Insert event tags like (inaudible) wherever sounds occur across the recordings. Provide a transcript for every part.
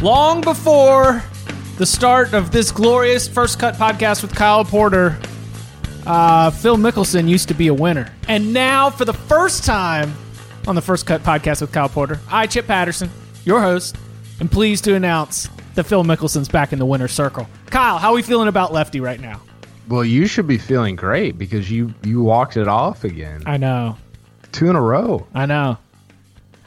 Long before the start of this glorious First Cut podcast with Kyle Porter, uh, Phil Mickelson used to be a winner. And now, for the first time on the First Cut podcast with Kyle Porter, I, Chip Patterson, your host, am pleased to announce that Phil Mickelson's back in the winner's circle. Kyle, how are we feeling about Lefty right now? Well, you should be feeling great because you you walked it off again. I know. Two in a row. I know.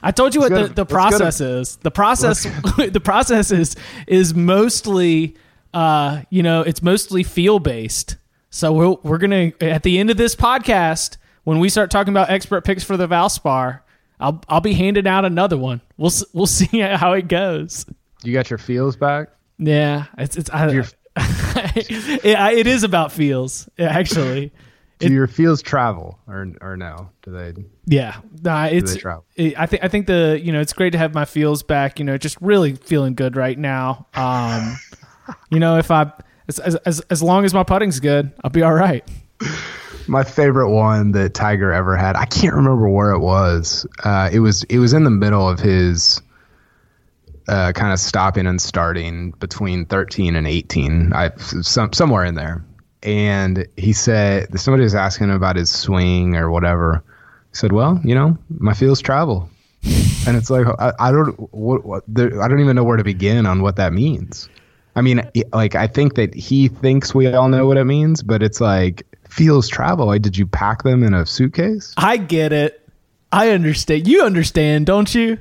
I told you Let's what the, the process is. The process (laughs) the process is is mostly uh, you know, it's mostly feel based. So we're we're gonna at the end of this podcast, when we start talking about expert picks for the Valspar, I'll I'll be handing out another one. We'll we'll (laughs) see how it goes. You got your feels back. Yeah, it's it's I, Your- (laughs) it, I- it is about feels actually. Do your feels travel or or no? Do they? Yeah, nah, it's. they travel? it- I think I think the you know it's great to have my feels back. You know, just really feeling good right now. Um, you know, if I as, as as as long as my putting's good, I'll be all right. My favorite one that Tiger ever had. I can't remember where it was. Uh, it was it was in the middle of his uh, kind of stopping and starting between 13 and 18. I some somewhere in there. And he said somebody was asking him about his swing or whatever. He said, "Well, you know, my feels travel." and it's like I, I don't what, what there, I don't even know where to begin on what that means. I mean, like I think that he thinks we all know what it means, but it's like feels travel. Like, did you pack them in a suitcase? I get it. I understand. You understand, don't you?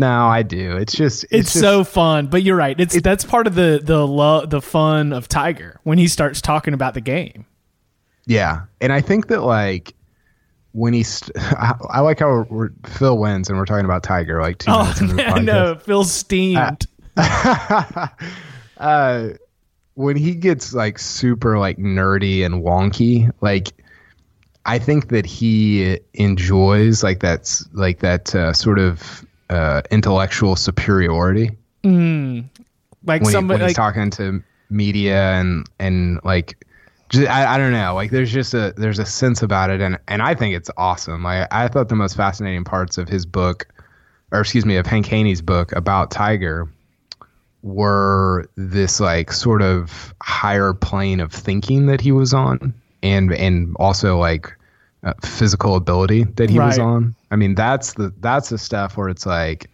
No, I do. It's just It's, it's, just, so fun, but you're right. It's that's part of the the lo- the fun of Tiger when he starts talking about the game. yeah. And I think that like when he's, (laughs) I, I like how we're, Phil wins and we're talking about Tiger like two Oh minutes into the (laughs) I know, podcast. feels steamed. (laughs) uh, when he gets like super like nerdy and wonky, like I think that he enjoys like that's like that uh, sort of uh, intellectual superiority. Like when, he- somebody when he's talking to media and and like just, I, I don't know like there's just a there's a sense about it. And and I think it's awesome. I I thought the most fascinating parts of his book or excuse me of Hank Haney's book about Tiger were this like sort of higher plane of thinking that he was on and and also like uh, physical ability that he was on. I mean that's the that's the stuff where it's like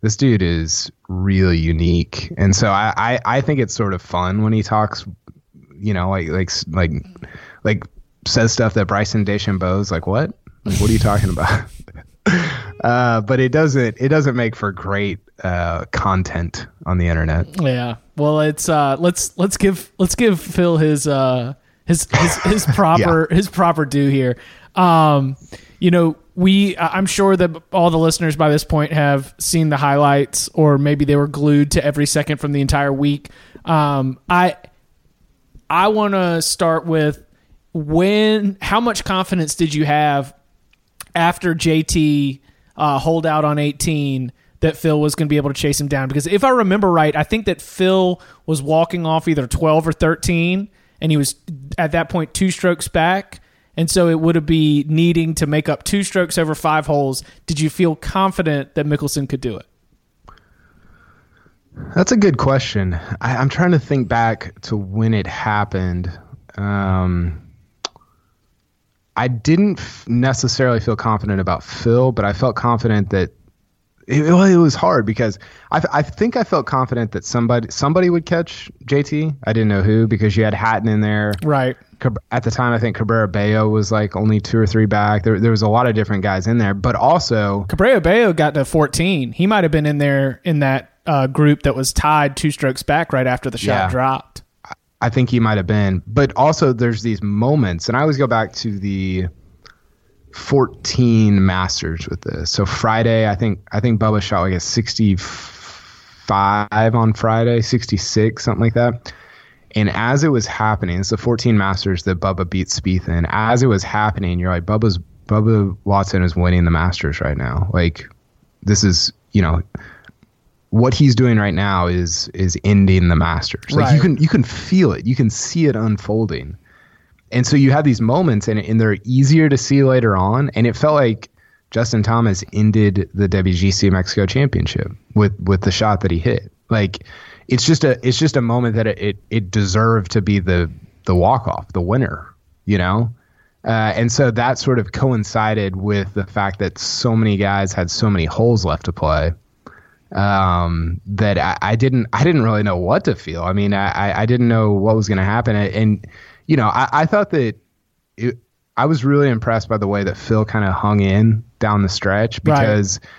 this dude is really unique. And so I, I i think it's sort of fun when he talks you know like like like like says stuff that bryson DeChambeau's like what? Like, what are you talking about? (laughs) Uh but it doesn't it doesn't make for great uh content on the internet. Yeah. Well, it's uh let's let's give let's give Phil his uh his his, (laughs) his proper his proper due here. Um you know, we I'm sure that all the listeners by this point have seen the highlights or maybe they were glued to every second from the entire week. Um I I want to start with when how much confidence did you have after JT uh, hold out on 18 that Phil was going to be able to chase him down. Because if I remember right, I think that Phil was walking off either 12 or 13, and he was at that point two strokes back. And so it would have be needing to make up two strokes over five holes. Did you feel confident that Mickelson could do it? That's a good question. I, I'm trying to think back to when it happened. Um, I didn't f- necessarily feel confident about Phil, but I felt confident that it, well, it was hard because I, I think I felt confident that somebody somebody would catch JT. I didn't know who because you had Hatton in there. Right. At the time, I think Cabrera Bello was like only two or three back. There, there was a lot of different guys in there, but also Cabrera Bello got to 14. He might have been in there in that uh, group that was tied two strokes back right after the shot Yeah. dropped. I think he might have been. But also, there's these moments, and I always go back to the 14 Masters with this. So Friday, I think I think Bubba shot like a 65 on Friday, 66, something like that. And as it was happening, it's the 14 Masters that Bubba beat Spieth in. As it was happening, you're like, Bubba's Bubba Watson is winning the Masters right now. Like, this is you know what he's doing right now is is ending the Masters. Like you can you can feel it, you can see it unfolding, and so you have these moments, and and they're easier to see later on. And it felt like Justin Thomas ended the WGC Mexico Championship with with the shot that he hit. Like it's just a it's just a moment that it it, it deserved to be the the walk off, the winner, you know. Uh, and so that sort of coincided with the fact that so many guys had so many holes left to play um, that I, I, didn't I didn't really know what to feel. I mean, I, I didn't know what was going to happen, and you know, I, I thought that it, I was really impressed by the way that Phil kind of hung in down the stretch because. Right.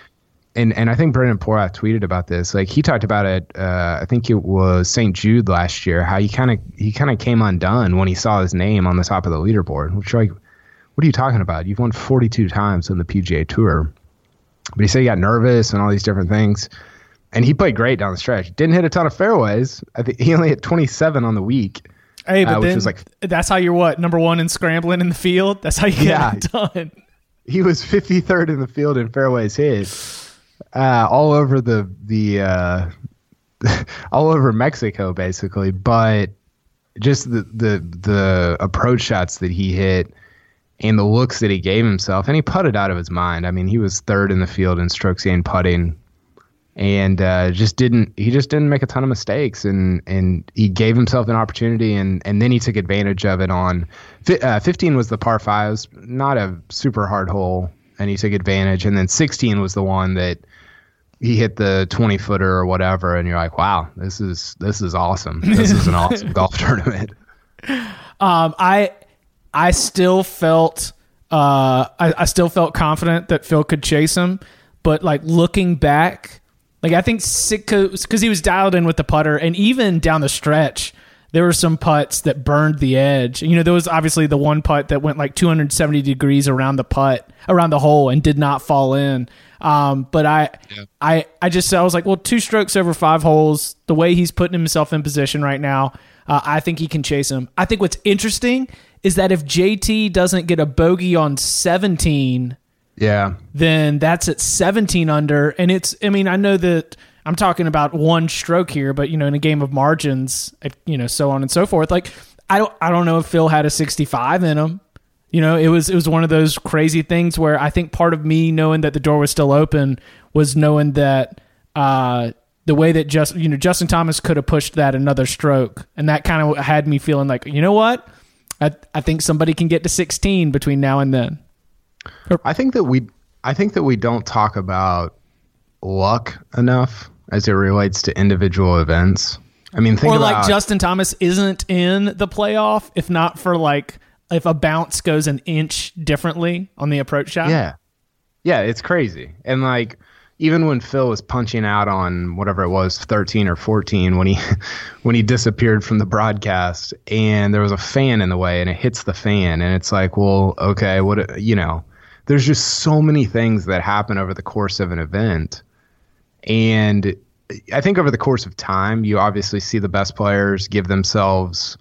And, and I think Brendan Porath tweeted about this. Like he talked about it. Uh, I think it was St. Jude last year. How he kind of he kind of came undone when he saw his name on the top of the leaderboard. Which like, what are you talking about? You've won 42 times on the PGA Tour. But he said he got nervous and all these different things. And he played great down the stretch. Didn't hit a ton of fairways. I think he only hit 27 on the week. Hey, but uh, then like, that's how you're what number one in scrambling in the field. That's how you get yeah, it done. He was 53rd in the field in fairways hit, uh, all over the the uh, (laughs) all over Mexico basically. But just the the the approach shots that he hit and the looks that he gave himself, and he putted out of his mind. I mean, he was third in the field in strokes gained putting and uh, just didn't he just didn't make a ton of mistakes and and he gave himself an opportunity and and then he took advantage of it on uh, 15 was the par 5 was not a super hard hole and he took advantage. And then 16 was the one that he hit the 20 footer or whatever and you're like wow this is this is awesome. This is an awesome golf (laughs) tournament. Um i i still felt uh I, I still felt confident that phil could chase him but like looking back like I think because he was dialed in with the putter, and even down the stretch, there were some putts that burned the edge. You know, there was obviously the one putt that went like 270 degrees around the putt, around the hole, and did not fall in. Um, but I, yeah. I, I just I was like, well, two strokes over five holes. The way he's putting himself in position right now, uh, I think he can chase him. I think what's interesting is that if JT doesn't get a bogey on 17 yeah. Then that's at 17 under. And it's, I mean, I know that I'm talking about one stroke here, but, you know, in a game of margins, you know, so on and so forth. Like, I don't, I don't know if Phil had a 65 in him. You know, it was, it was one of those crazy things where I think part of me knowing that the door was still open was knowing that, uh, the way that just you know Justin Thomas could have pushed that another stroke, and that kind of had me feeling like you know what, I I think somebody can get to 16 between now and then. I think that we I think that we don't talk about luck enough as it relates to individual events. I mean, think or about, like Justin Thomas isn't in the playoff if not for like if a bounce goes an inch differently on the approach shot. Yeah, yeah, it's crazy. And like even when Phil was punching out on whatever it was, thirteen or fourteen, when he (laughs) when he disappeared from the broadcast, and there was a fan in the way, and it hits the fan, and it's like, well, okay, what you know there's just so many things that happen over the course of an event. And I think over the course of time, you obviously see the best players give themselves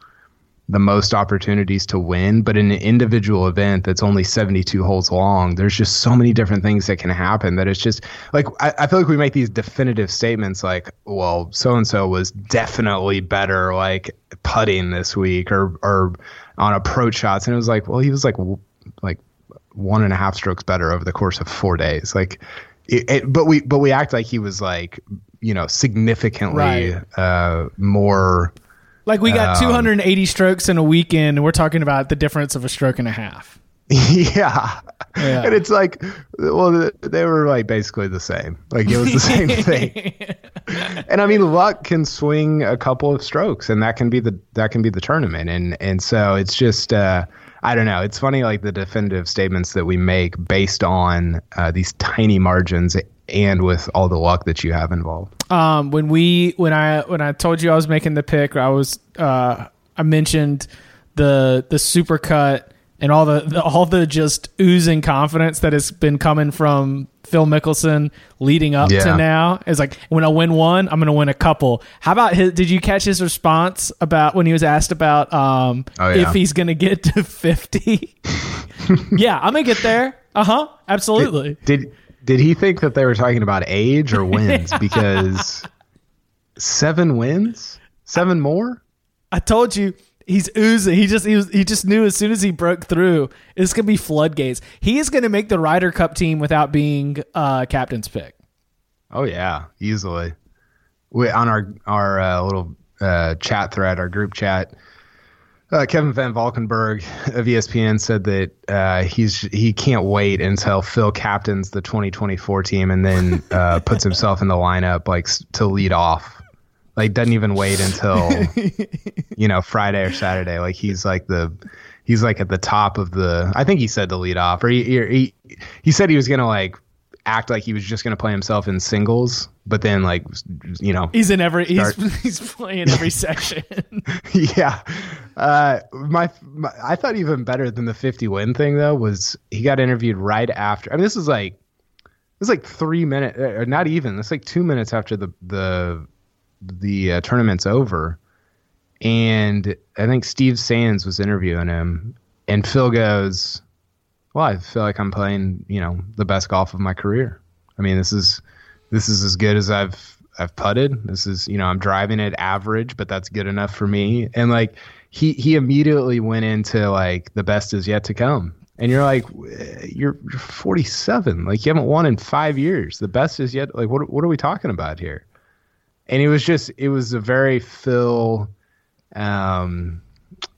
the most opportunities to win. But in an individual event that's only 72 holes long, there's just so many different things that can happen that it's just like, I, I feel like we make these definitive statements like, well, so and so was definitely better, like putting this week or, or on approach shots. And it was like, well, he was like, one and a half strokes better over the course of four days. Like, it, it, but we but we act like he was like you know significantly right. uh, more. Like we got um, 280 strokes in a weekend, and we're talking about the difference of a stroke and a half. (laughs) Yeah. yeah. And it's like, well, they were like basically the same. Like it was the same (laughs) thing. and I mean, luck can swing a couple of strokes, and that can be the that can be the tournament. And and so it's just, uh, I don't know. It's funny, like the definitive statements that we make based on uh, these tiny margins and with all the luck that you have involved. Um, when we when I when I told you I was making the pick, I was uh, I mentioned the the super cut and all the, the, all the just oozing confidence that has been coming from Phil Mickelson leading up yeah. to now is like when I win one, I'm going to win a couple. How about his? Did you catch his response about when he was asked about um, oh, yeah. if he's going to get to 50? (laughs) yeah, I'm going to get there. Uh huh. Absolutely. Did, did did he think that they were talking about age or wins? (laughs) Because seven wins, seven more. I told you He's oozing. He just he was he just knew as soon as he broke through, it's gonna be floodgates. He is gonna make the Ryder Cup team without being uh, captain's pick. Oh yeah, easily. we, on our our uh, little uh, chat thread, our group chat. Uh, Kevin Van Valkenburg of ESPN said that uh, he's he can't wait until Phil captains the 2024 team and then uh, puts himself in the lineup like to lead off. Like doesn't even wait until (laughs) you know Friday or Saturday. Like he's like the he's like at the top of the. I think he said to lead off, or he he, he said he was gonna like act like he was just going to play himself in singles, but then like you know he's in every start. he's (laughs) he's playing every (laughs) section. yeah, uh, my, my, I thought even better than the fifty win thing though was he got interviewed right after. I mean, this is like this is like three minutes, or not even. It's like two minutes after the the the uh, tournament's over, and I think Steve Sands was interviewing him, and Phil goes well, I feel like I'm playing, you know, the best golf of my career. I mean, this is this is as good as I've I've putted. This is, you know, I'm driving it average, but that's good enough for me. And like he he immediately went into like the best is yet to come. And you're like you're, you're 47. Like you haven't won in 5 years. The best is yet like what what are we talking about here? And it was just it was a very Phil um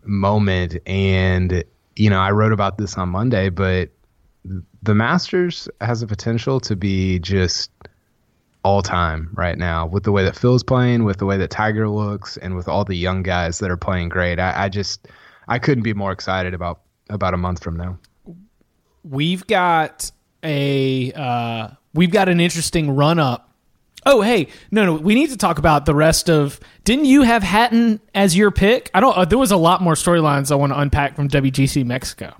moment and you know, I wrote about this on Monday, but the Masters has a potential to be just all time right now with the way that Phil's playing, with the way that Tiger looks, and with all the young guys that are playing great. I, I just I couldn't be more excited about about a month from now. We've got a uh, we've got an interesting run up Oh, hey, no, no, we need to talk about the rest of. Didn't you have Hatton as your pick? I don't. Uh, there was a lot more storylines I want to unpack from WGC Mexico.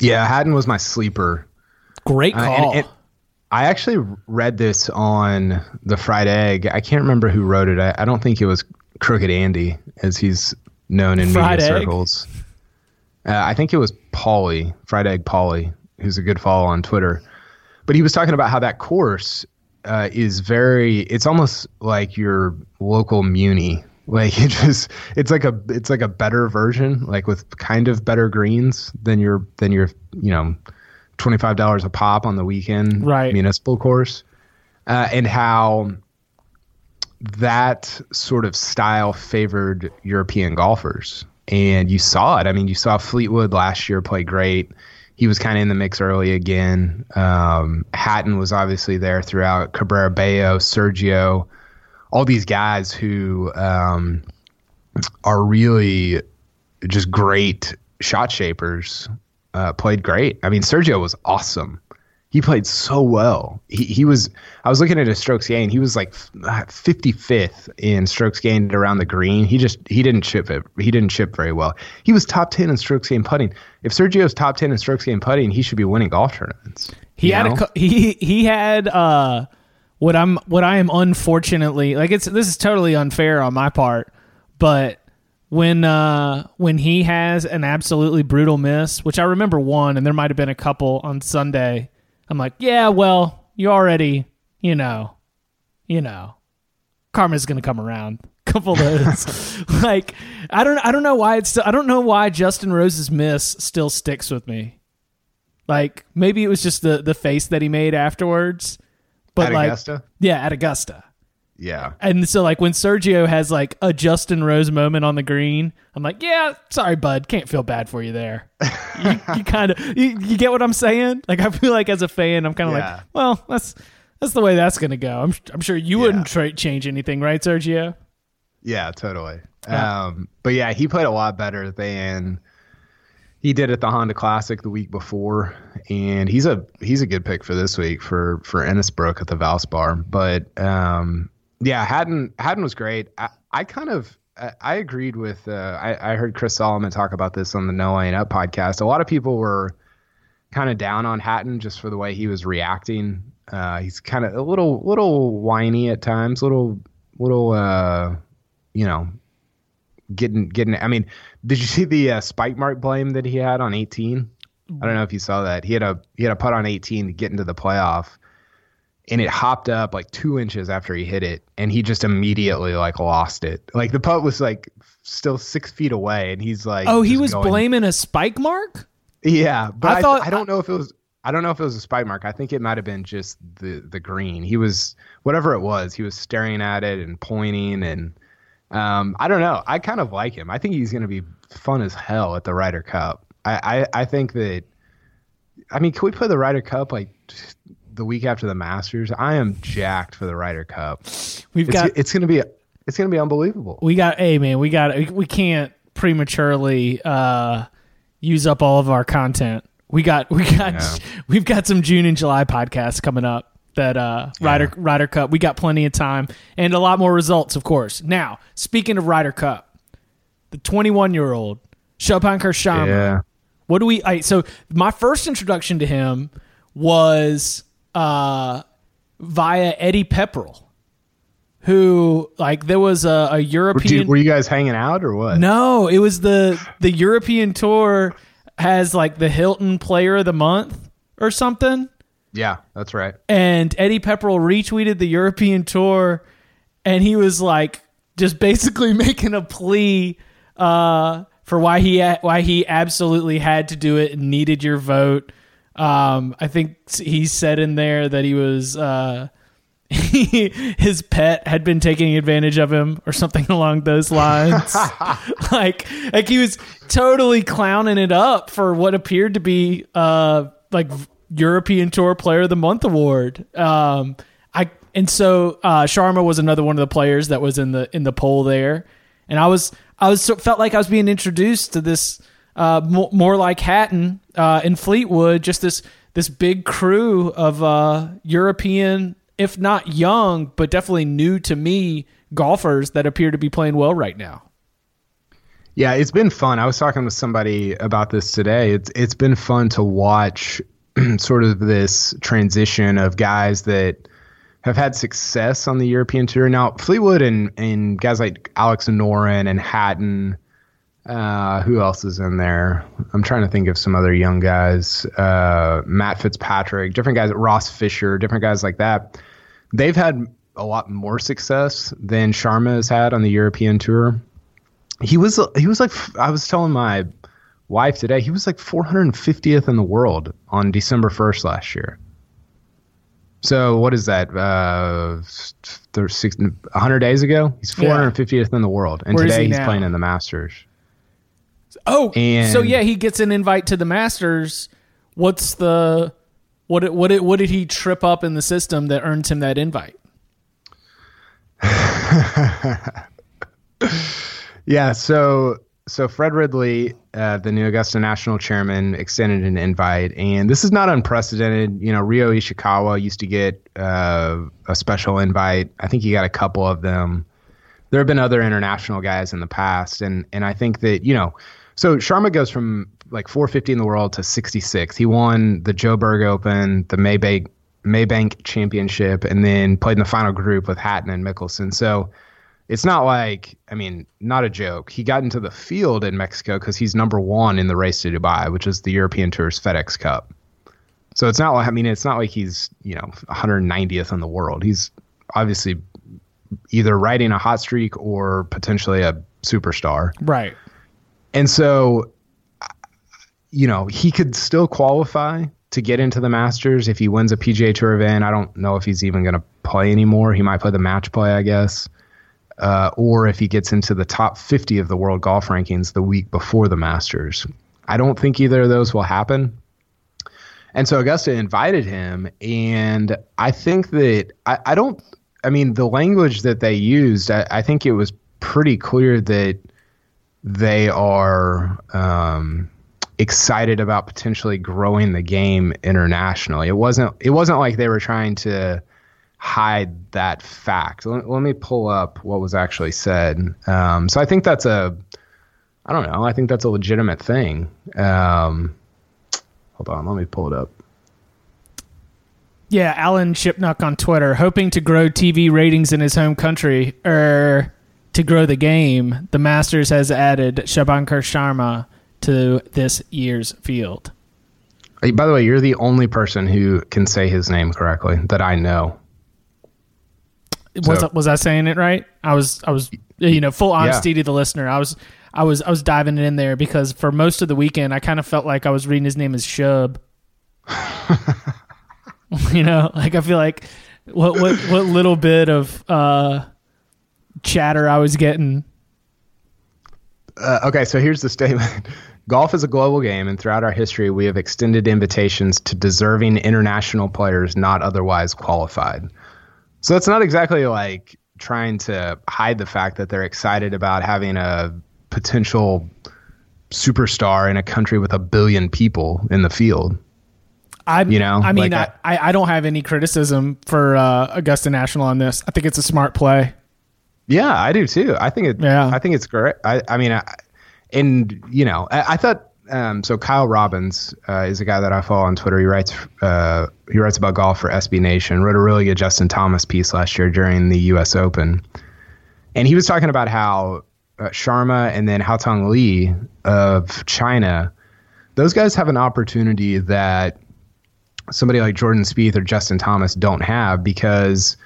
Yeah, Hatton was my sleeper. Great call. Uh, and, and I actually read this on the Fried Egg. I can't remember who wrote it. I, I don't think it was Crooked Andy, as he's known in Fried media Egg. circles. Uh, I think it was Paulie, Fried Egg Paulie, who's a good follow on Twitter. But he was talking about how that course uh, is very. It's almost like your local muni. Like (laughs) it just, it's like a, it's like a better version, like with kind of better greens than your than your, you know, twenty five dollars a pop on the weekend right. municipal course, uh, and how that sort of style favored European golfers. And you saw it. I mean, you saw Fleetwood last year play great he was kind of in the mix early again. Um, Hatton was obviously there throughout. Cabrera Bello, Sergio, all these guys who um, are really just great shot shapers uh, played great. I mean, Sergio was awesome he played so well. He he was. I was looking at his strokes gained. He was like 55th in strokes gained around the green. He just he didn't chip it. He didn't chip very well. He was top 10 in strokes gained putting. If Sergio's top 10 in strokes gained putting, he should be winning golf tournaments. He had know? a he he had uh what I'm what I am unfortunately like it's this is totally unfair on my part, but when uh when he has an absolutely brutal miss, which I remember one, and there might have been a couple on Sunday I'm like, yeah, well, you already, you know, you know, karma's gonna come around. (laughs) Couple of those, (laughs) like, I don't, I don't know why it's, still, I don't know why Justin Rose's miss still sticks with me. Like, maybe it was just the the face that he made afterwards, but at like, Augusta? yeah, at Augusta. Yeah. And so like when Sergio has like a Justin Rose moment on the green, I'm like, yeah, sorry, bud, can't feel bad for you there. (laughs) you, you kind of you, you, get what I'm saying? Like I feel like as a fan, I'm kind of yeah. like, well, that's that's the way that's gonna go. I'm I'm sure you yeah. wouldn't tra- change anything, right, Sergio? Yeah, totally. Yeah. Um, but yeah, he played a lot better than he did at the Honda Classic the week before, and he's a he's a good pick for this week for for Innisbrook at the Valspar. But um, yeah, Hatton Hatton was great. I, I kind of I agreed with. Uh, I, I heard Chris Solomon talk about this on the No Laying Up podcast. A lot of people were kind of down on Hatton just for the way he was reacting. Uh, he's kind of a little little whiny at times, little little uh, you know, getting getting. I mean, did you (laughs) see the uh, spike mark blame that he had on 18? I don't know if you saw that. He had a he had a putt on 18 to get into the playoff and it hopped up like two inches after he hit it, and he just immediately like lost it. Like the putt was like still six feet away, and he's like, "Oh, he was going, blaming a spike mark." Yeah, but I, thought I, I don't know if it was. I don't know if it was a spike mark. I think it might have been just the the green. He was whatever it was. He was staring at it and pointing, and um, I don't know. I kind of like him. I think he's going to be fun as hell at the Ryder Cup. I, I I think that. I mean, can we play the Ryder Cup like the week after the Masters? I am jacked for the Ryder Cup. We've It's, got it's going to be it's going to be unbelievable. we got hey man, we got we can't prematurely uh use up all of our content. We got we got Yeah. (laughs) we've got some June and July podcasts coming up that uh Ryder Ryder Cup. We got plenty of time and a lot more results, of course. Now, speaking of Ryder Cup, the 21 year old Shubhankar Sharma. Yeah. What do we? I, so my first introduction to him was uh, via Eddie Pepperell, who like there was a, a European. were you guys hanging out or what? no, it was the the European tour has like the Hilton Player of the Month or something, Yeah, that's right. and Eddie Pepperell retweeted the European tour, and he was like just basically (laughs) making a plea uh, for why he why he absolutely had to do it and needed your vote. Um, I think he said in there that he was uh, (laughs) his pet had been taking advantage of him or something (laughs) along those lines. (laughs) like like he was totally clowning it up for what appeared to be uh like European Tour Player of the Month award. Um, I and so uh, Sharma was another one of the players that was in the in the poll there, and I was I was felt like I was being introduced to this uh, more, more like Hatton uh, in Fleetwood, just this this big crew of uh, European, if not young, but definitely new to me golfers that appear to be playing well right now. Yeah, it's been fun. I was talking with somebody about this today. It's it's been fun to watch (clears throat) sort of this transition of guys that have had success on the European tour. Now, Fleetwood and and guys like Alex Noren and Hatton. Uh, who else is in there? I'm trying to think of some other young guys. Uh, Matt Fitzpatrick, different guys. Ross Fisher, different guys like that. They've had a lot more success than Sharma has had on the European tour he was he was like I was telling my wife today he was like 450th in the world on December 1st last year. So what is that? Uh, 100 days ago, he's Yeah. 450th in the world, and Where today he he's now? playing in the Masters. Oh, And- so yeah, he gets an invite to the Masters. What's the what? What what did he trip up in the system that earns him that invite? (laughs) Yeah, so so Fred Ridley, uh, the new Augusta National Chairman, extended an invite, and this is not unprecedented. You know, Ryo Ishikawa used to get uh, a special invite. I think he got a couple of them. There have been other international guys in the past, and and I think that you know, so Sharma goes from like 450 in the world to 66. He won the Joburg Open, the Maybank Maybank Championship, and then played in the final group with Hatton and Mickelson. So it's not like I mean, not a joke. He got into the field in Mexico because he's number one in the race to Dubai, which is the European Tour's FedEx Cup. So it's not like I mean, it's not like he's you know 190th in the world. He's obviously either riding a hot streak or potentially a superstar. Right. And so, you know, he could still qualify to get into the Masters if he wins a PGA Tour event. I don't know if he's even going to play anymore. He might play the match play, I guess. Uh, or if he gets into the top 50 of the world golf rankings the week before the Masters. I don't think either of those will happen. And so Augusta invited him, and I think that I, I don't. I mean, the language that they used, I, I think it was pretty clear that they are um, excited about potentially growing the game internationally. It wasn't. It wasn't like they were trying to hide that fact. Let, let me pull up what was actually said. Um, so I think that's a. I don't know. I think that's a legitimate thing. Um, hold on. Let me pull it up. Yeah, Alan Shipnuck on Twitter, hoping to grow TV ratings in his home country, er, to grow the game. The Masters has added Shubhankar Sharma to this year's field. By the way, you're the only person who can say his name correctly that I know. Was So- was I saying it right? I was I was you know full honesty to the listener. I was I was I was diving in there because for most of the weekend I kind of felt like I was reading his name as Shub. (laughs) (laughs) you know, like I feel like what what what little bit of uh, chatter I was getting. Uh, okay, so here's the statement. (laughs) Golf is a global game, and throughout our history, we have extended invitations to deserving international players not otherwise qualified. So it's not exactly like trying to hide the fact that they're excited about having a potential superstar in a country with a billion people in the field. I, You know, I mean, like I, I, I don't have any criticism for uh, Augusta National on this. I think it's a smart play. Yeah, I do too. I think it. Yeah. I think it's great. I, I mean, I, and you know, I, I thought. Um, so Kyle Robbins uh, is a guy that I follow on Twitter. He writes. Uh, he writes about golf for SB Nation. Wrote a really good Justin Thomas piece last year during the U.S. Open, and he was talking about how uh, Sharma and then Haotong Li of China, those guys have an opportunity that somebody like Jordan Spieth or Justin Thomas don't have because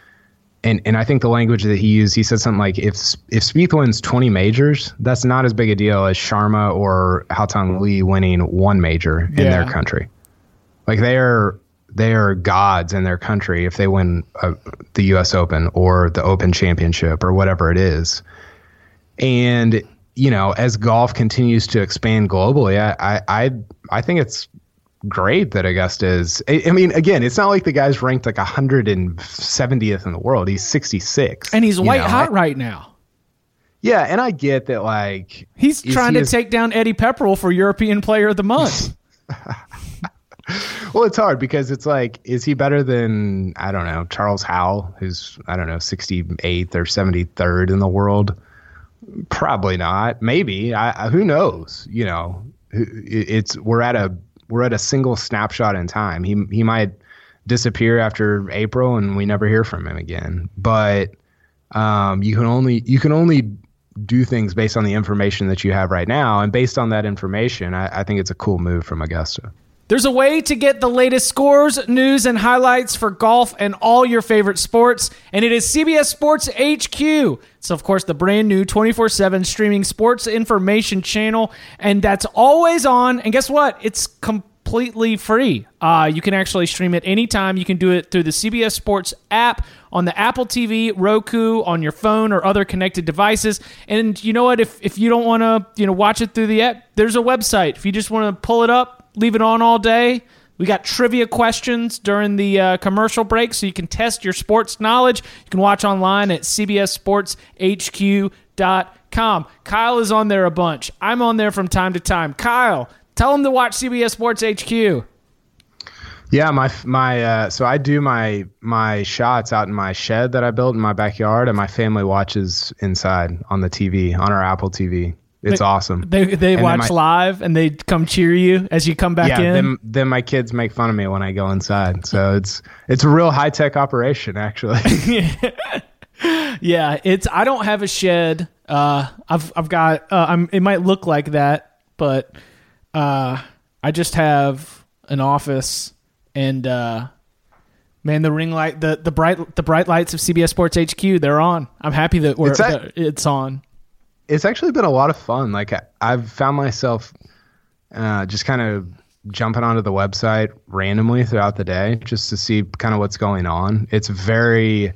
and and I think the language that he used, he said something like if if Spieth wins 20 majors, that's not as big a deal as Sharma or Haotong Li winning one major in Yeah. their country. Like they are they are gods in their country if they win uh, the U.S. Open or the Open Championship or whatever it is. And you know, as golf continues to expand globally, I I I, I think it's great that Augusta is. I, I mean, again, it's not like the guy's ranked like 170th in the world. He's 66, And he's white know? hot right now. Yeah, and I get that. Like He's trying he to as- take down Eddie Pepperell for European Player of the Month. (laughs) Well, it's hard because it's like, is he better than I don't know Charles Howell, who's I don't know 68th or 73rd in the world? Probably not. Maybe. I, I who knows? You know, it's we're at a we're at a single snapshot in time. He he might disappear after April and we never hear from him again. But um, you can only you can only do things based on the information that you have right now, and based on that information, I, I think it's a cool move from Augusta. There's a way to get the latest scores, news, and highlights for golf and all your favorite sports, and it is CBS Sports HQ. It's, of course, the brand new 24 7 streaming sports information channel, and that's always on. And guess what? It's completely free. Uh, you can actually stream it anytime. You can do it through the CBS Sports app on the Apple TV, Roku, on your phone, or other connected devices. And you know what? If, if you don't want to you know watch it through the app, there's a website. If you just want to pull it up, leave it on all day. We got trivia questions during the uh, commercial break, so you can test your sports knowledge. You can watch online at cbssportshq.com. Kyle is on there a bunch. I'm on there from time to time. Kyle, tell him to watch CBS Sports HQ. Yeah, my my uh, so I do my my shots out in my shed that I built in my backyard, and my family watches inside on the TV on our Apple TV. It's awesome. They they then watch my- live and they come cheer you as you come back yeah, in. then then my kids make fun of me when I go inside. So it's it's a real high tech operation, actually. (laughs) (laughs) Yeah, it's I don't have a shed. Uh, I've I've got uh, I'm it might look like that, but uh, I just have an office and uh, man, the ring light, the the bright the bright lights of CBS Sports HQ, they're on. I'm happy that we're It's that it's on. It's actually been a lot of fun. Like I, I've found myself uh, just kind of jumping onto the website randomly throughout the day just to see kind of what's going on. It's very,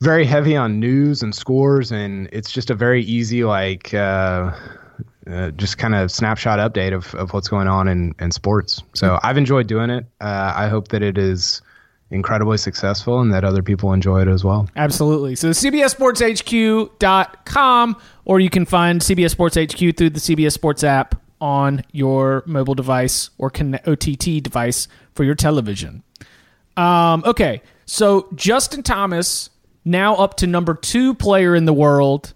very heavy on news and scores, and it's just a very easy like. Uh, uh, just kind of snapshot update of, of what's going on in, in sports. So I've enjoyed doing it. Uh, I hope that it is incredibly successful and that other people enjoy it as well. Absolutely. So CBSSportsHQ.com, or you can find CBS Sports HQ through the CBS Sports app on your mobile device or OTT device for your television. Um, okay, so Justin Thomas now up to number two player in the world.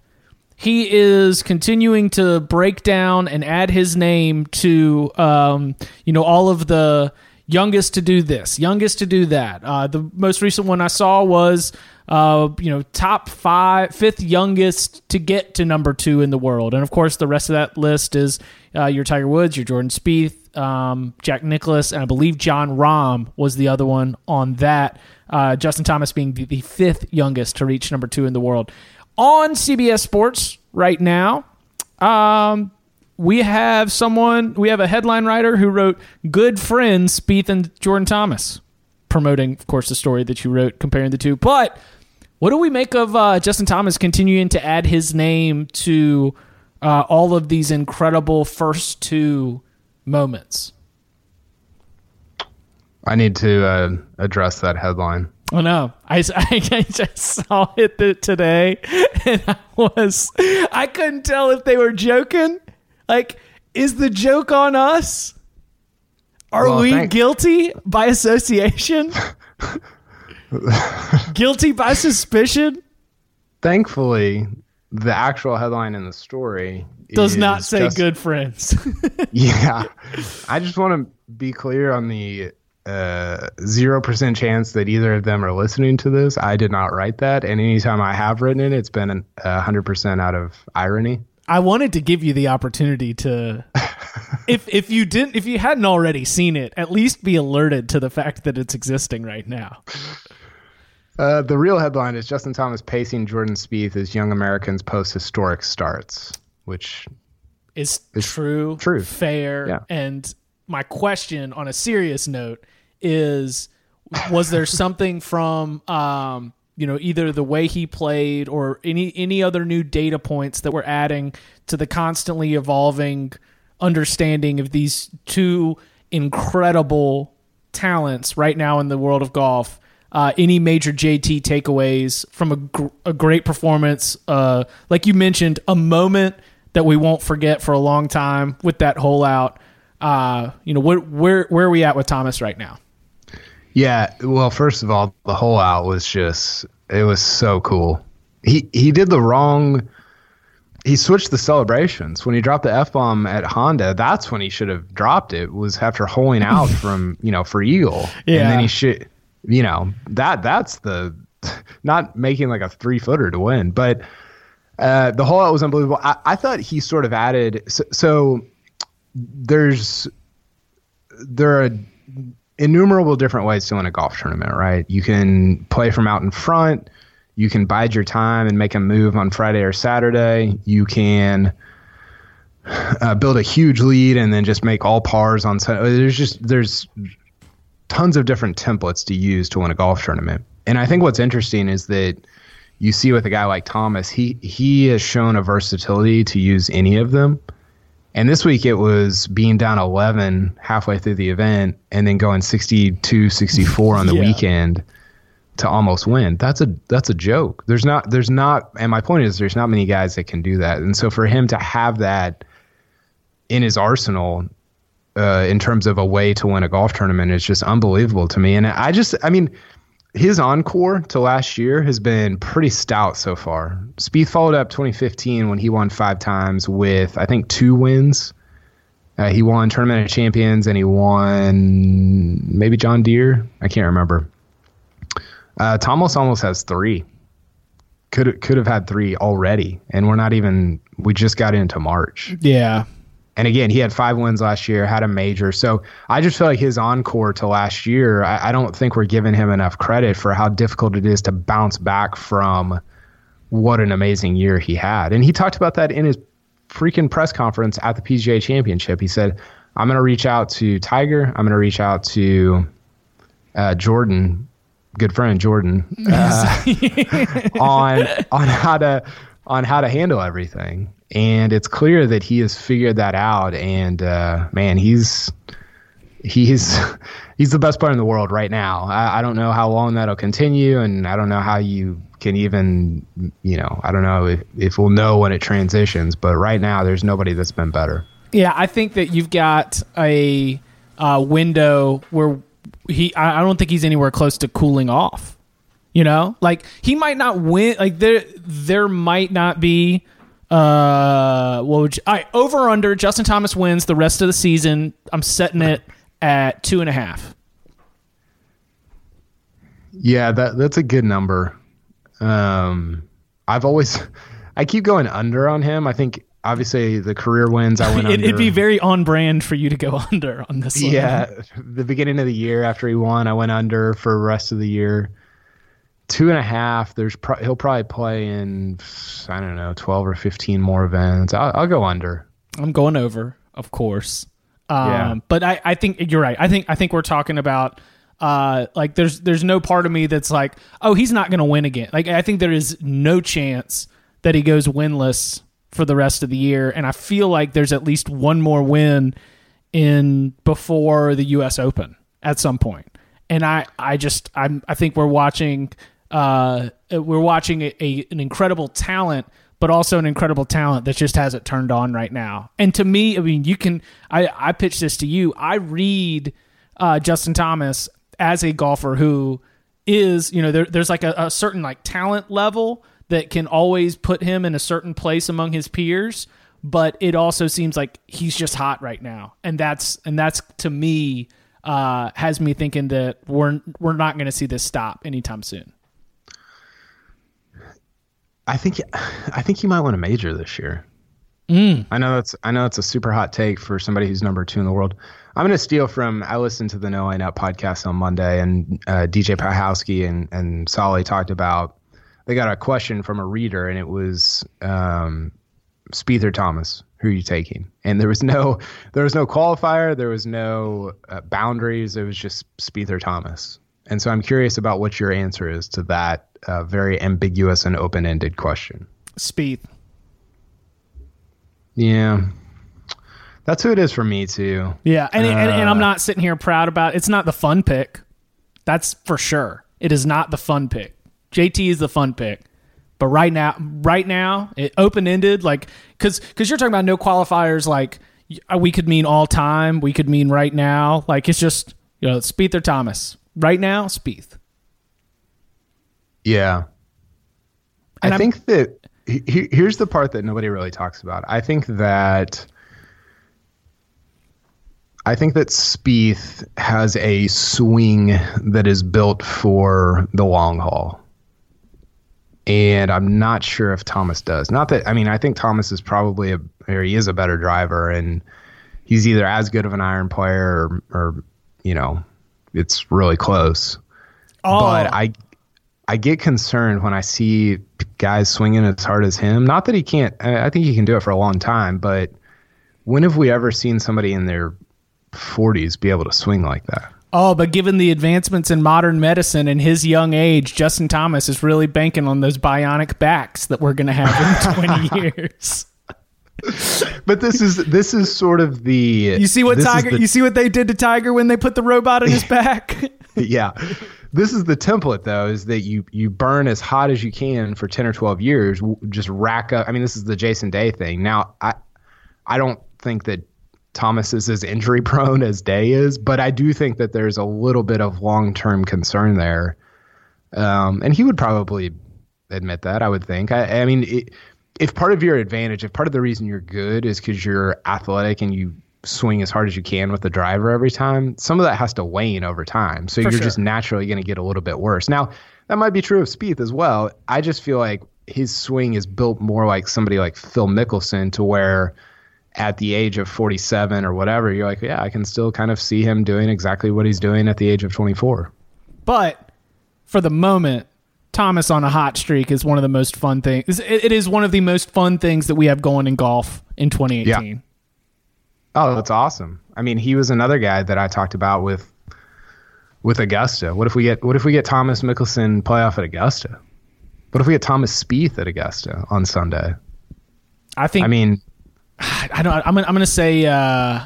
He is continuing to break down and add his name to, um, you know, all of the youngest to do this, youngest to do that. Uh, the most recent one I saw was, uh, you know, top five, fifth youngest to get to number two in the world, and of course the rest of that list is uh, your Tiger Woods, your Jordan Spieth, um, Jack Nicklaus, and I believe Jon Rahm was the other one on that. Uh, Justin Thomas being the, the fifth youngest to reach number two in the world on CBS Sports right now. Um, we have someone, we have a headline writer who wrote "Good Friends" Spieth and Jordan Thomas, promoting, of course, the story that you wrote comparing the two. But what do we make of uh, Justin Thomas continuing to add his name to uh, all of these incredible first two moments? I need to uh, address that headline. Oh no! I, I, (laughs) I just saw it th- today, (laughs) and I was I couldn't tell if they were joking. Like, is the joke on us? Are Well, we thank- guilty by association? guilty by suspicion? Thankfully, the actual headline in the story Does not say just- good friends. (laughs) Yeah, I just want to be clear on the uh, zero percent chance that either of them are listening to this. I did not write that, and anytime I have written it, it's been a hundred percent out of irony. I wanted to give you the opportunity to (laughs) if if you didn't if you hadn't already seen it, at least be alerted to the fact that it's existing right now. Uh, the real headline is Justin Thomas pacing Jordan Spieth as young Americans post historic starts, which is true, true. fair, Yeah. and my question on a serious note is was there something from um you know either the way he played or any any other new data points that we're adding to the constantly evolving understanding of these two incredible talents right now in the world of golf. Uh, any major JT takeaways from a, gr- a great performance uh, like you mentioned a moment that we won't forget for a long time with that hole out. Uh, you know where where where are we at with Thomas right now Yeah, well, first of all, the hole out was just it was so cool. He he did the wrong he switched the celebrations. When he dropped the F bomb at Honda, that's when he should have dropped it, was after holing out (laughs) from, you know, for Eagle. Yeah. And then he should you know, that that's the (laughs) not making like a three footer to win. But uh, the hole out was unbelievable. I, I thought he sort of added so, so there's there are innumerable different ways to win a golf tournament, right? You can play from out in front. You can bide your time and make a move on Friday or Saturday. You can uh, build a huge lead and then just make all pars on Sunday. There's just there's tons of different templates to use to win a golf tournament. And I think what's interesting is that you see with a guy like Thomas, he he has shown a versatility to use any of them. And this week it was being down 11 halfway through the event and then going 62 64 on the Yeah. weekend to almost win. That's a that's a joke. There's not there's not and my point is there's not many guys that can do that. And so for him to have that in his arsenal uh, in terms of a way to win a golf tournament is just unbelievable to me. And I just I mean his encore to last year has been pretty stout so far. Spieth followed up 2015 when he won five times with I think two wins. Uh, he won Tournament of Champions and he won maybe John Deere. I can't remember. Uh, Thomas almost has three. Could could have had three already, and we're not even. We just got into March. yeah And again, he had five wins last year, had a major. So I just feel like his encore to last year, I, I don't think we're giving him enough credit for how difficult it is to bounce back from what an amazing year he had. And he talked about that in his freaking press conference at the PGA Championship. He said, I'm going to reach out to Tiger. I'm going to reach out to uh, Jordan, good friend Jordan, uh, (laughs) (laughs) on on how to on how to handle everything. And it's clear that he has figured that out. And uh, man, he's he's (laughs) he's the best player in the world right now. I, I don't know how long that'll continue, and I don't know how you can even you know I don't know if, if we'll know when it transitions. But right now, there's nobody that's been better. Yeah, I think that you've got a uh, window where he. I I don't think he's anywhere close to cooling off. You know, like he might not win. Like there, there might not be. Uh, what would you? All right, over under. Justin Thomas wins the rest of the season. I'm setting it at two and a half. Yeah, that that's a good number. Um, I've always, I keep going under on him. I think obviously the career wins. I (laughs) went It, under. it'd be very on brand for you to go (laughs) under on this. one. yeah, the beginning of the year after he won, I went under for the rest of the year. Two and a half. There's pro- he'll probably play in I don't know twelve or fifteen more events. I'll, I'll go under. I'm going over, of course. Um, Yeah. But I, I think you're right. I think I think we're talking about uh, like there's there's no part of me that's like, oh, he's not going to win again. Like I think there is no chance that he goes winless for the rest of the year, and I feel like there's at least one more win in before the U.S. Open at some point. And I I just I'm I think we're watching uh we're watching a, a an incredible talent but also an incredible talent that just hasn't turned on right now. And to me, I mean, you can I I pitch this to you. I read uh, Justin Thomas as a golfer who is you know there, there's like a, a certain like talent level that can always put him in a certain place among his peers but it also seems like he's just hot right now and that's and that's to me uh, has me thinking that we're we're not going to see this stop anytime soon I think I think he might win a major this year. Mm. I know that's I know it's a super hot take for somebody who's number two in the world. I'm going to steal from. I listened to the No Laying Up podcast on Monday, and uh, DJ Piehowski and and Soly talked about. They got a question from a reader, and it was um, Spieth or Thomas. Who are you taking? And there was no there was no qualifier. There was no uh, boundaries. It was just Spieth or Thomas. And so I'm curious about what your answer is to that uh, very ambiguous and open ended question. Spieth. Yeah. That's who it is for me too. Yeah, and, and and I'm Uh. not sitting here proud about. It's not the fun pick. That's for sure. It is not the fun pick. JT is the fun pick. But right now, right now, it open ended like because because you're talking about no qualifiers. Like we could mean all time. We could mean right now. Like it's just you know Spieth or Thomas. Right now, Spieth. Yeah. And I I'm- think that he- he- here's the part that nobody really talks about. I think that I think that Spieth has a swing that is built for the long haul. And I'm not sure if Thomas does. Not that I mean, I think Thomas is probably a or he is a better driver and he's either as good of an iron player or, or you know, it's really close Oh, but I I get concerned when I see guys swinging as hard as him. Not that he can't. I I think he can do it for a long time, but when have we ever seen somebody in their 40s be able to swing like that? oh, but given the advancements in modern medicine and his young age, Justin Thomas is really banking on those bionic backs that we're going to have in (laughs) 20 years. But this is this is sort of the You see what Tiger? the- you see what they did to Tiger when they put the robot in his (laughs) back? yeah. This is the template though is that you you burn as hot as you can for 10 or 12 years just rack up I mean this is the Jason Day thing. Now I I don't think that Thomas is as injury (laughs) prone as Day is, but I do think that there's a little bit of long-term concern there. Um, and he would probably admit that, I would think. I, I mean, it, if part of your advantage, if part of the reason you're good is because you're athletic and you swing as hard as you can with the driver every time, some of that has to wane over time. So For you're sure. just naturally going to get a little bit worse. Now, that might be true of Spieth as well. I just feel like his swing is built more like somebody like Phil Mickelson to where at the age of 47 or whatever, you're like, yeah, I can still kind of see him doing exactly what he's doing at the age of 24. but for the moment, Thomas on a hot streak is one of the most fun things. It, is one of the most fun things that we have going in golf in 2018. Oh, that's awesome. I mean, he was another guy that I talked about with with Augusta. What if we get what if we get Thomas Mickelson playoff at Augusta? What if we get Thomas Spieth at Augusta on Sunday? I think. I mean, (sighs) I don't. I'm. gonna- I'm going to say. Uh,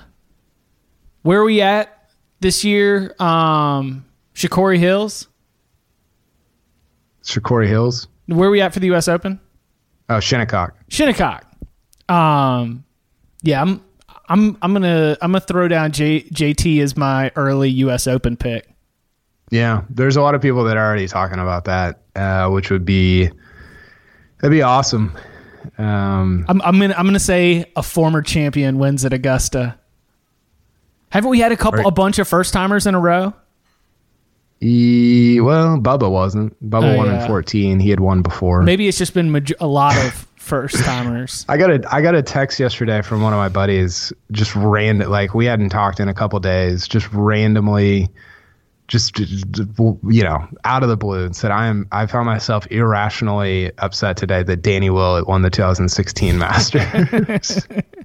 where are we at this year? Um, Shakori Hills. Shakori Hills. Where are we at for the U.S. Open? Oh, Shinnecock. Shinnecock. Um, yeah, I'm. I'm. I'm gonna. I'm gonna throw down J, JT as my early U.S. Open pick. Yeah, there's a lot of people that are already talking about that, uh, which would be that'd be awesome. Um, I'm. I'm gonna. I'm gonna say a former champion wins at Augusta. Haven't we had a couple, Right. a bunch of first timers in a row? He, well, Bubba wasn't. Bubba Oh, won yeah. in 14. He had won before. Maybe it's just been maj- a lot of first timers. (laughs) I got a I got a text yesterday from one of my buddies, just random. Like we hadn't talked in a couple days, just randomly, just you know, out of the blue, and said I am. I found myself irrationally upset today that Danny Willett won the 2016 Masters. (laughs)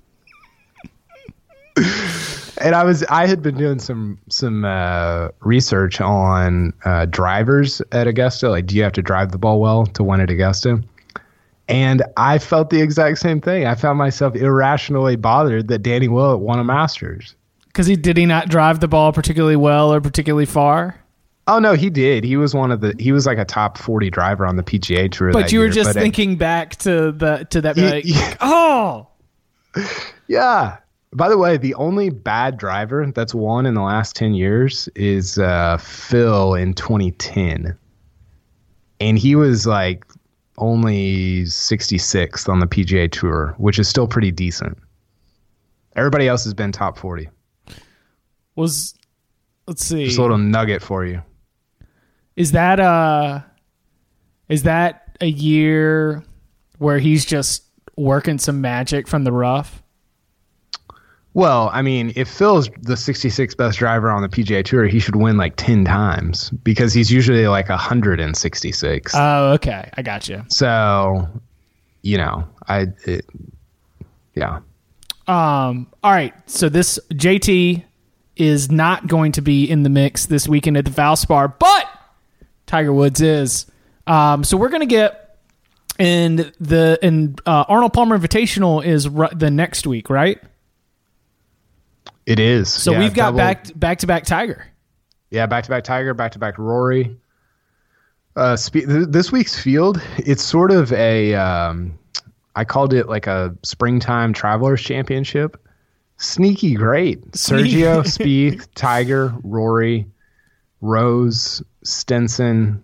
and I was I had been doing some some uh, research on uh, drivers at Augusta. Like, do you have to drive the ball well to win at Augusta? And I felt the exact same thing. I found myself irrationally bothered that Danny Willett won a Masters. Because he did he not drive the ball particularly well or particularly far? Oh no, he did. He was one of the. He was like a top forty driver on the PGA Tour. But you were year, just thinking it, back to the to that. He, Like, (laughs) yeah. oh, yeah. By the way, the only bad driver that's won in the last ten years is uh, Phil in 2010, and he was like only 66th on the PGA Tour, which is still pretty decent. Everybody else has been top 40. was let's see. Just a little nugget for you. Is that uh is that a year where he's just working some magic from the rough? Well, I mean, if Phil's the 66th best driver on the PGA Tour, he should win like 10 times because he's usually like 166. Oh, okay. I got you. so, you know, I, it, yeah. Um all right. So this JT is not going to be in the mix this weekend at the Valspar, but Tiger Woods is. Um so we're going to get and the and uh, Arnold Palmer Invitational is ru- the next week, right? It is. So Yeah, we've got double- back back to back Tiger. Yeah, back to back Tiger, back to back Rory. Uh, spe- th- this week's field, it's sort of a, um, I called it like a springtime travelers championship. Sneaky great. (laughs) Sergio, Spieth, Tiger, Rory, Rose, Stenson.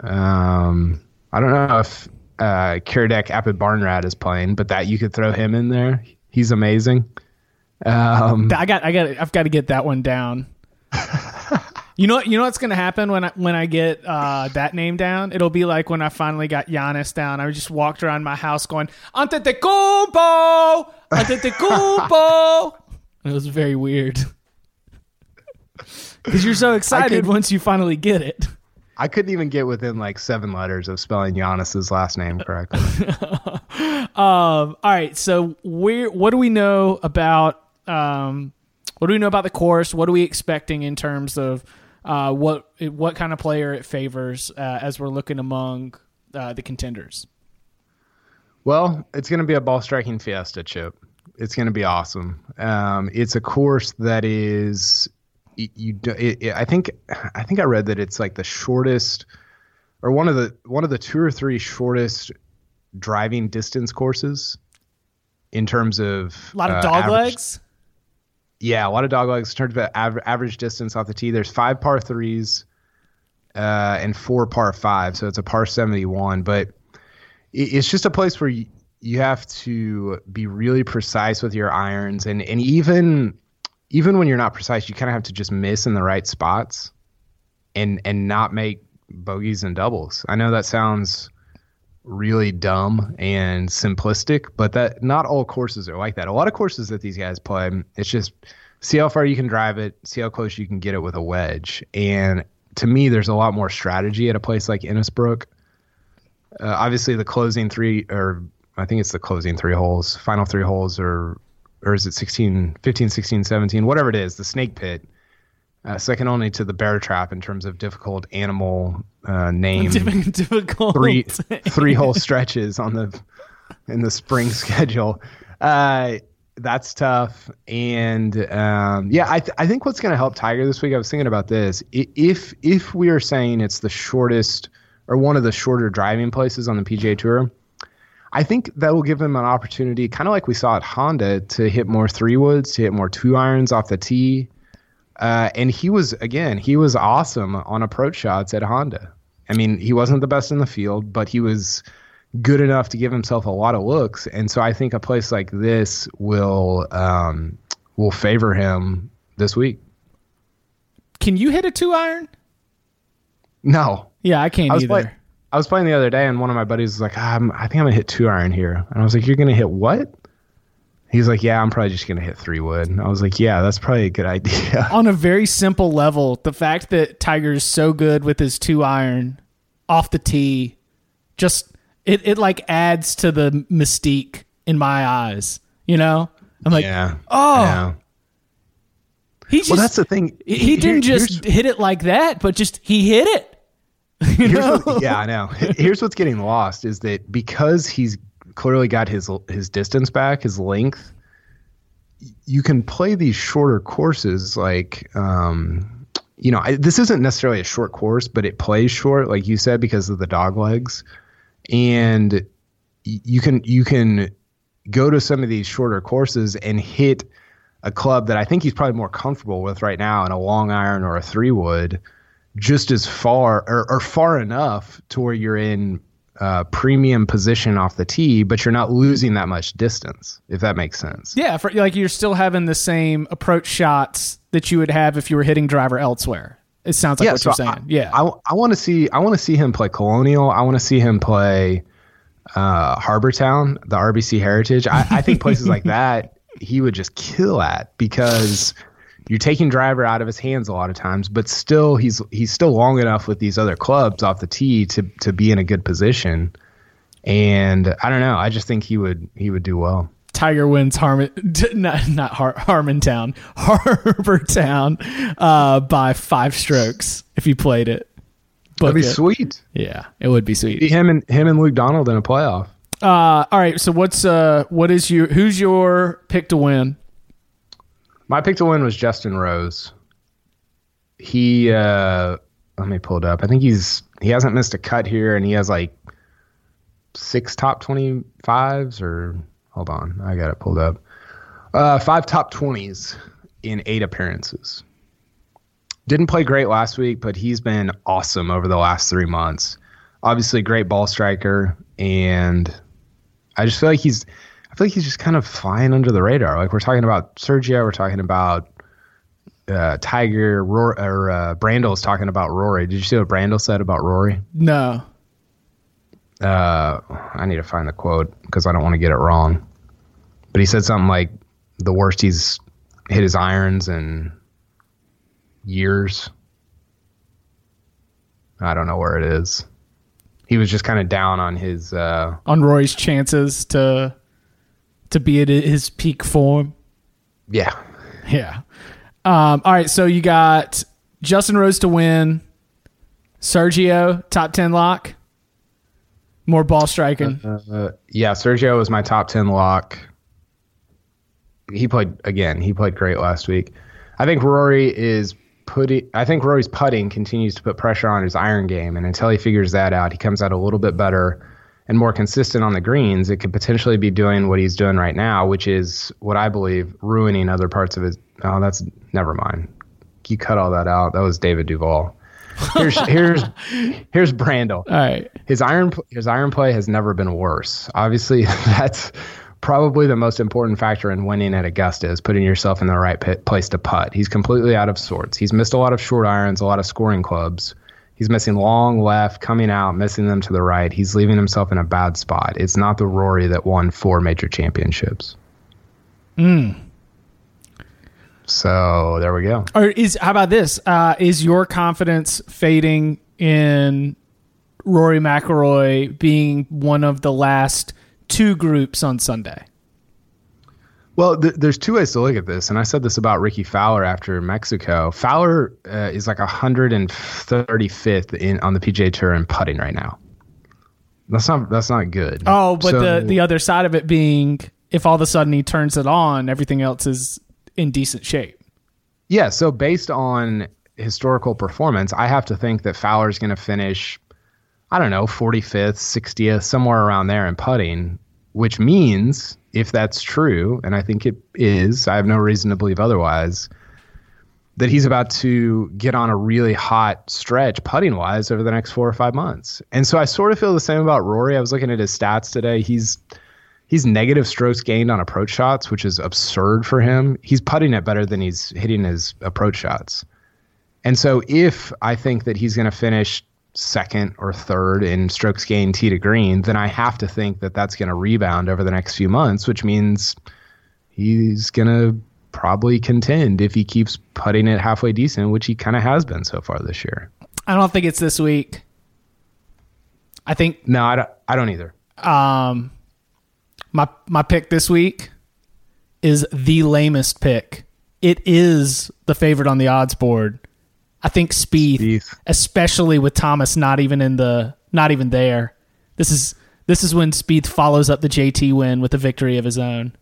Um, I don't know if uh, Kiradech Aphibarnrat is playing, but that you could throw him in there. He's amazing. Um, I got I got I've got to get that one down. (laughs) you know you know what's gonna happen when I when I get uh, that name down? It'll be like when I finally got Giannis down. I just walked around my house going Antetokounmpo, Antetokounmpo. (laughs) it was very weird (laughs) because you're so excited could- once you finally get it. I couldn't even get within like seven letters of spelling Giannis's last name correctly. Um, all right, so where what do we know about um, what do we know about the course? What are we expecting in terms of uh, what what kind of player it favors uh, as we're looking among uh, the contenders? Well, it's going to be a ball striking fiesta, Chip. It's going to be awesome. Um, it's a course that is you. it, it, I think I think I read that it's like the shortest, or one of the one of the two or three shortest driving distance courses in terms of A lot of uh, dog average- legs. Yeah, a lot of dog legs. In terms of average distance off the tee, there's five par threes uh, and four par five, so it's a par seventy one. But it's just a place where you, you have to be really precise with your irons, and and even even when you're not precise, you kind of have to just miss in the right spots, and and not make bogeys and doubles. I know that sounds really dumb and simplistic, but that not all courses are like that. A lot of courses that these guys play, it's just see how far you can drive it, see how close you can get it with a wedge. And to me, there's a lot more strategy at a place like Innisbrook. Uh, obviously, the closing three, or I think it's the closing three holes, final three holes, or or is it 16, 15, 16, 17, whatever it is, the snake pit. Uh, second only to the bear trap in terms of difficult animal uh, name (laughs) Difficult. three (laughs) three whole stretches on the in the spring (laughs) schedule. Uh, that's tough, and um, yeah, I th- I think what's going to help Tiger this week. I was thinking about this. If if we are saying it's the shortest or one of the shorter driving places on the PGA Tour, I think that will give him an opportunity, kind of like we saw at Honda, to hit more three woods, to hit more two irons off the tee. Uh, and he was again, he was awesome on approach shots at Honda. I mean, he wasn't the best in the field, but he was good enough to give himself a lot of looks. And so I think a place like this will um, will favor him this week. Can you hit a two iron? No, Yeah, I can't I was either. play- I was playing the other day, and one of my buddies was like, "Ah, I'm, "I think I'm gonna hit two iron here," and I was like, "You're gonna hit what?" He's like, "Yeah, I'm probably just gonna hit three wood." And I was like, "Yeah, that's probably a good idea." on a very simple level, the fact that Tiger is so good with his two iron off the tee, just it, it like adds to the mystique in my eyes. You know, I'm like, yeah. oh, Yeah. He just, well, that's the thing. He, he didn't Here- just hit it like that, but just he hit it. (laughs) You know? what- yeah, I know. Here's what's getting lost is that because he's clearly got his his distance back, his length, you can play these shorter courses like um you know, I, this isn't necessarily a short course, but it plays short like you said because of the dog legs. And you can you can go to some of these shorter courses and hit a club that I think he's probably more comfortable with right now in a long iron or a three wood just as far or, or far enough to where you're in uh, premium position off the tee, but you're not losing that much distance, if that makes sense. Yeah, for, like you're still having the same approach shots that you would have if you were hitting driver elsewhere. It sounds like what so you're saying. I, yeah. I, I want to see I want to see him play Colonial. I want to see him play uh, Harbour Town, the RBC Heritage. I, I think places like (laughs) that he would just kill at because you're taking driver out of his hands a lot of times, but still he's he's still long enough with these other clubs off the tee to to be in a good position. And I don't know. I just think he would he would do well. Tiger wins Harmon, not not Har, Harmontown, (laughs) Harbour Town, uh, by five strokes if he played it. Book That'd be it. sweet. Yeah, it would be Be sweet. him and him and Luke Donald in a playoff. Uh, all right. So what's uh, what is your who's your pick to win? My pick to win was Justin Rose. He uh let me pull it up. I think he's he hasn't missed a cut here and he has like six top 25s or hold on, I got it pulled up. Uh five top 20s in 8 appearances. Didn't play great last week, but he's been awesome over the last 3 months. Obviously great ball striker and I just feel like he's feel like he's just kind of flying under the radar. Like we're talking about Sergio, we're talking about uh, Tiger, Rory, or uh, Brandel's talking about Rory. Did you see what Brandel said about Rory? No. Uh, I need to find the quote because I don't want to get it wrong. But he said something like the worst he's hit his irons in years. I don't know where it is. He was just kind of down on his. Uh, On Rory's chances to to be at his peak form. yeah, Yeah. Um, all right. So you got Justin Rose to win. Sergio top ten lock. More ball striking. Uh, yeah, Sergio was my top 10 lock. He played again, he played great last week. I think Rory is putting I think Rory's putting continues to put pressure on his iron game and until he figures that out, he comes out a little bit better and more consistent on the greens. It could potentially be doing what he's doing right now, which is what I believe ruining other parts of his Oh, that's never mind. You cut all that out. That was David Duval. Here's (laughs) here's here's Brandel all right. his iron his iron play has never been worse. Obviously, (laughs) that's probably the most important factor in winning at Augusta is putting yourself in the right pit, place to putt. He's completely out of sorts. He's missed a lot of short irons, a lot of scoring clubs. He's missing long left, coming out, missing them to the right. He's leaving himself in a bad spot. It's not the Rory that won four major championships. So there we go. Or is how about this? Uh, is your confidence fading in Rory McIlroy being one of the last two groups on Sunday? Well, th- there's two ways to look at this, and I said this about Rickie Fowler after Mexico. Fowler uh, is like 135th in on the PGA Tour in putting right now. That's not that's not good. Oh, but So- the the other side of it being, if all of a sudden he turns it on, everything else is in decent shape. yeah. So based on historical performance, I have to think that Fowler's going to finish, I don't know, 45th, 60th, somewhere around there in putting, which means if that's true, and I think it is, I have no reason to believe otherwise, that he's about to get on a really hot stretch putting wise over the next four or five months. And so I sort of feel the same about Rory. I was looking at his stats today. He's he's negative strokes gained on approach shots, which is absurd for him. He's putting it better than he's hitting his approach shots. And so if I think that he's going to finish second or third in strokes gained tee to green, then I have to think that that's going to rebound over the next few months, which means he's going to probably contend if he keeps putting it halfway decent, which he kind of has been so far this year. I don't think it's this week. I think No, I don't, I don't either. um my my pick this week is the lamest pick it is the favorite on the odds board. I think Spieth, Spieth. especially with Thomas not even in the not even there. This is this is when Spieth follows up the JT win with a victory of his own.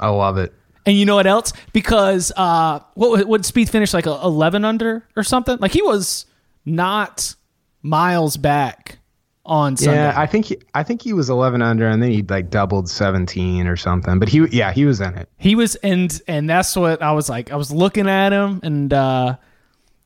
I love it. And you know what else? Because uh, what would Spieth finish like a eleven under or something? Like he was not miles back on Sunday. Yeah, I think he, I think he was 11 under, and then he like doubled 17 or something. But he, yeah, he was in it. he was and and that's what I was like. I was looking at him and uh,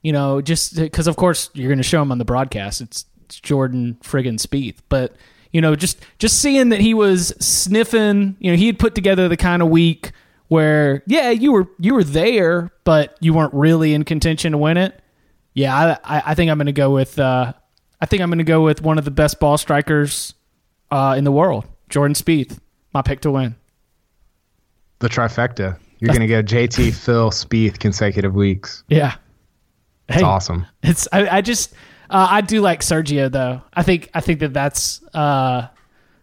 you know just because of course you're going to show him on the broadcast. It's, it's Jordan friggin' Spieth, but you know just just seeing that he was sniffing. You know he had put together the kind of week where yeah you were you were there, but you weren't really in contention to win it. Yeah, I I, think I'm going to go with uh, I think I'm going to go with one of the best ball strikers uh, in the world, Jordan Spieth. My pick to win. The trifecta. You're going to get JT, Phil, Spieth consecutive weeks. Yeah. It's Hey, awesome. It's I, I just uh, I do like Sergio though. I think I think that that's uh,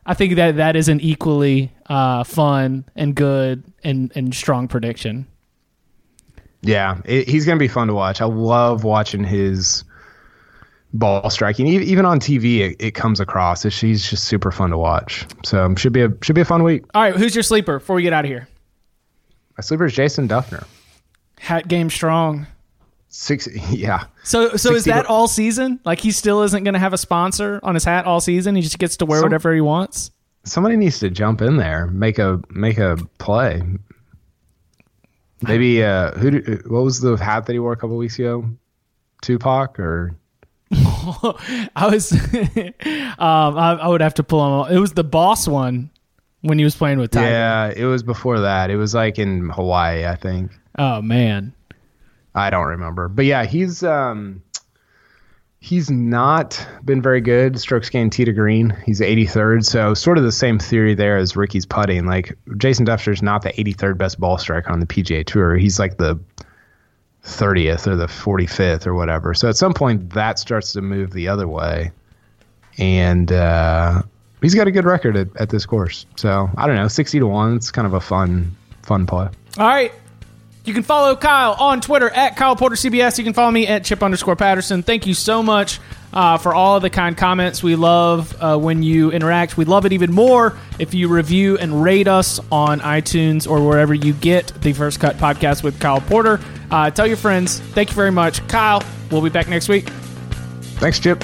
I think that that is an equally uh, fun and good and and strong prediction. Yeah, it, he's going to be fun to watch. I love watching his ball striking. Even on TV, it, it comes across. It's, he's just super fun to watch. So um, should be a should be a fun week. All right, who's your sleeper before we get out of here? My sleeper is Jason Dufner. Hat game strong. Six, (laughs) yeah. So so is that all season? Like he still isn't going to have a sponsor on his hat all season. He just gets to wear Some- whatever he wants. Somebody needs to jump in there, make a make a play. Maybe uh, who? do- What was the hat that he wore a couple weeks ago? Tupac or (laughs) I was (laughs) um I, I would have to pull him. It was the boss one when he was playing with Tiger. yeah, it was before that. It was like in Hawaii, I think. Oh man. I don't remember. But yeah, he's um he's not been very good strokes gained tee to green. He's 83rd, so sort of the same theory there as Rickie's putting. Like Jason Dufner's not the 83rd best ball striker on the PGA Tour. He's like the 30th or the 45th or whatever. So at some point that starts to move the other way. And uh he's got a good record at, at this course. So, I don't know, 60 to 1, it's kind of a fun fun play. All right. You can follow Kyle on Twitter at Kyle Porter CBS. You can follow me at Chip underscore Patterson. Thank you so much uh, for all of the kind comments. We love uh, when you interact. We love it even more if you review and rate us on iTunes or wherever you get the First Cut podcast with Kyle Porter. Uh, tell your friends. Thank you very much. Kyle, we'll be back next week. Thanks, Chip.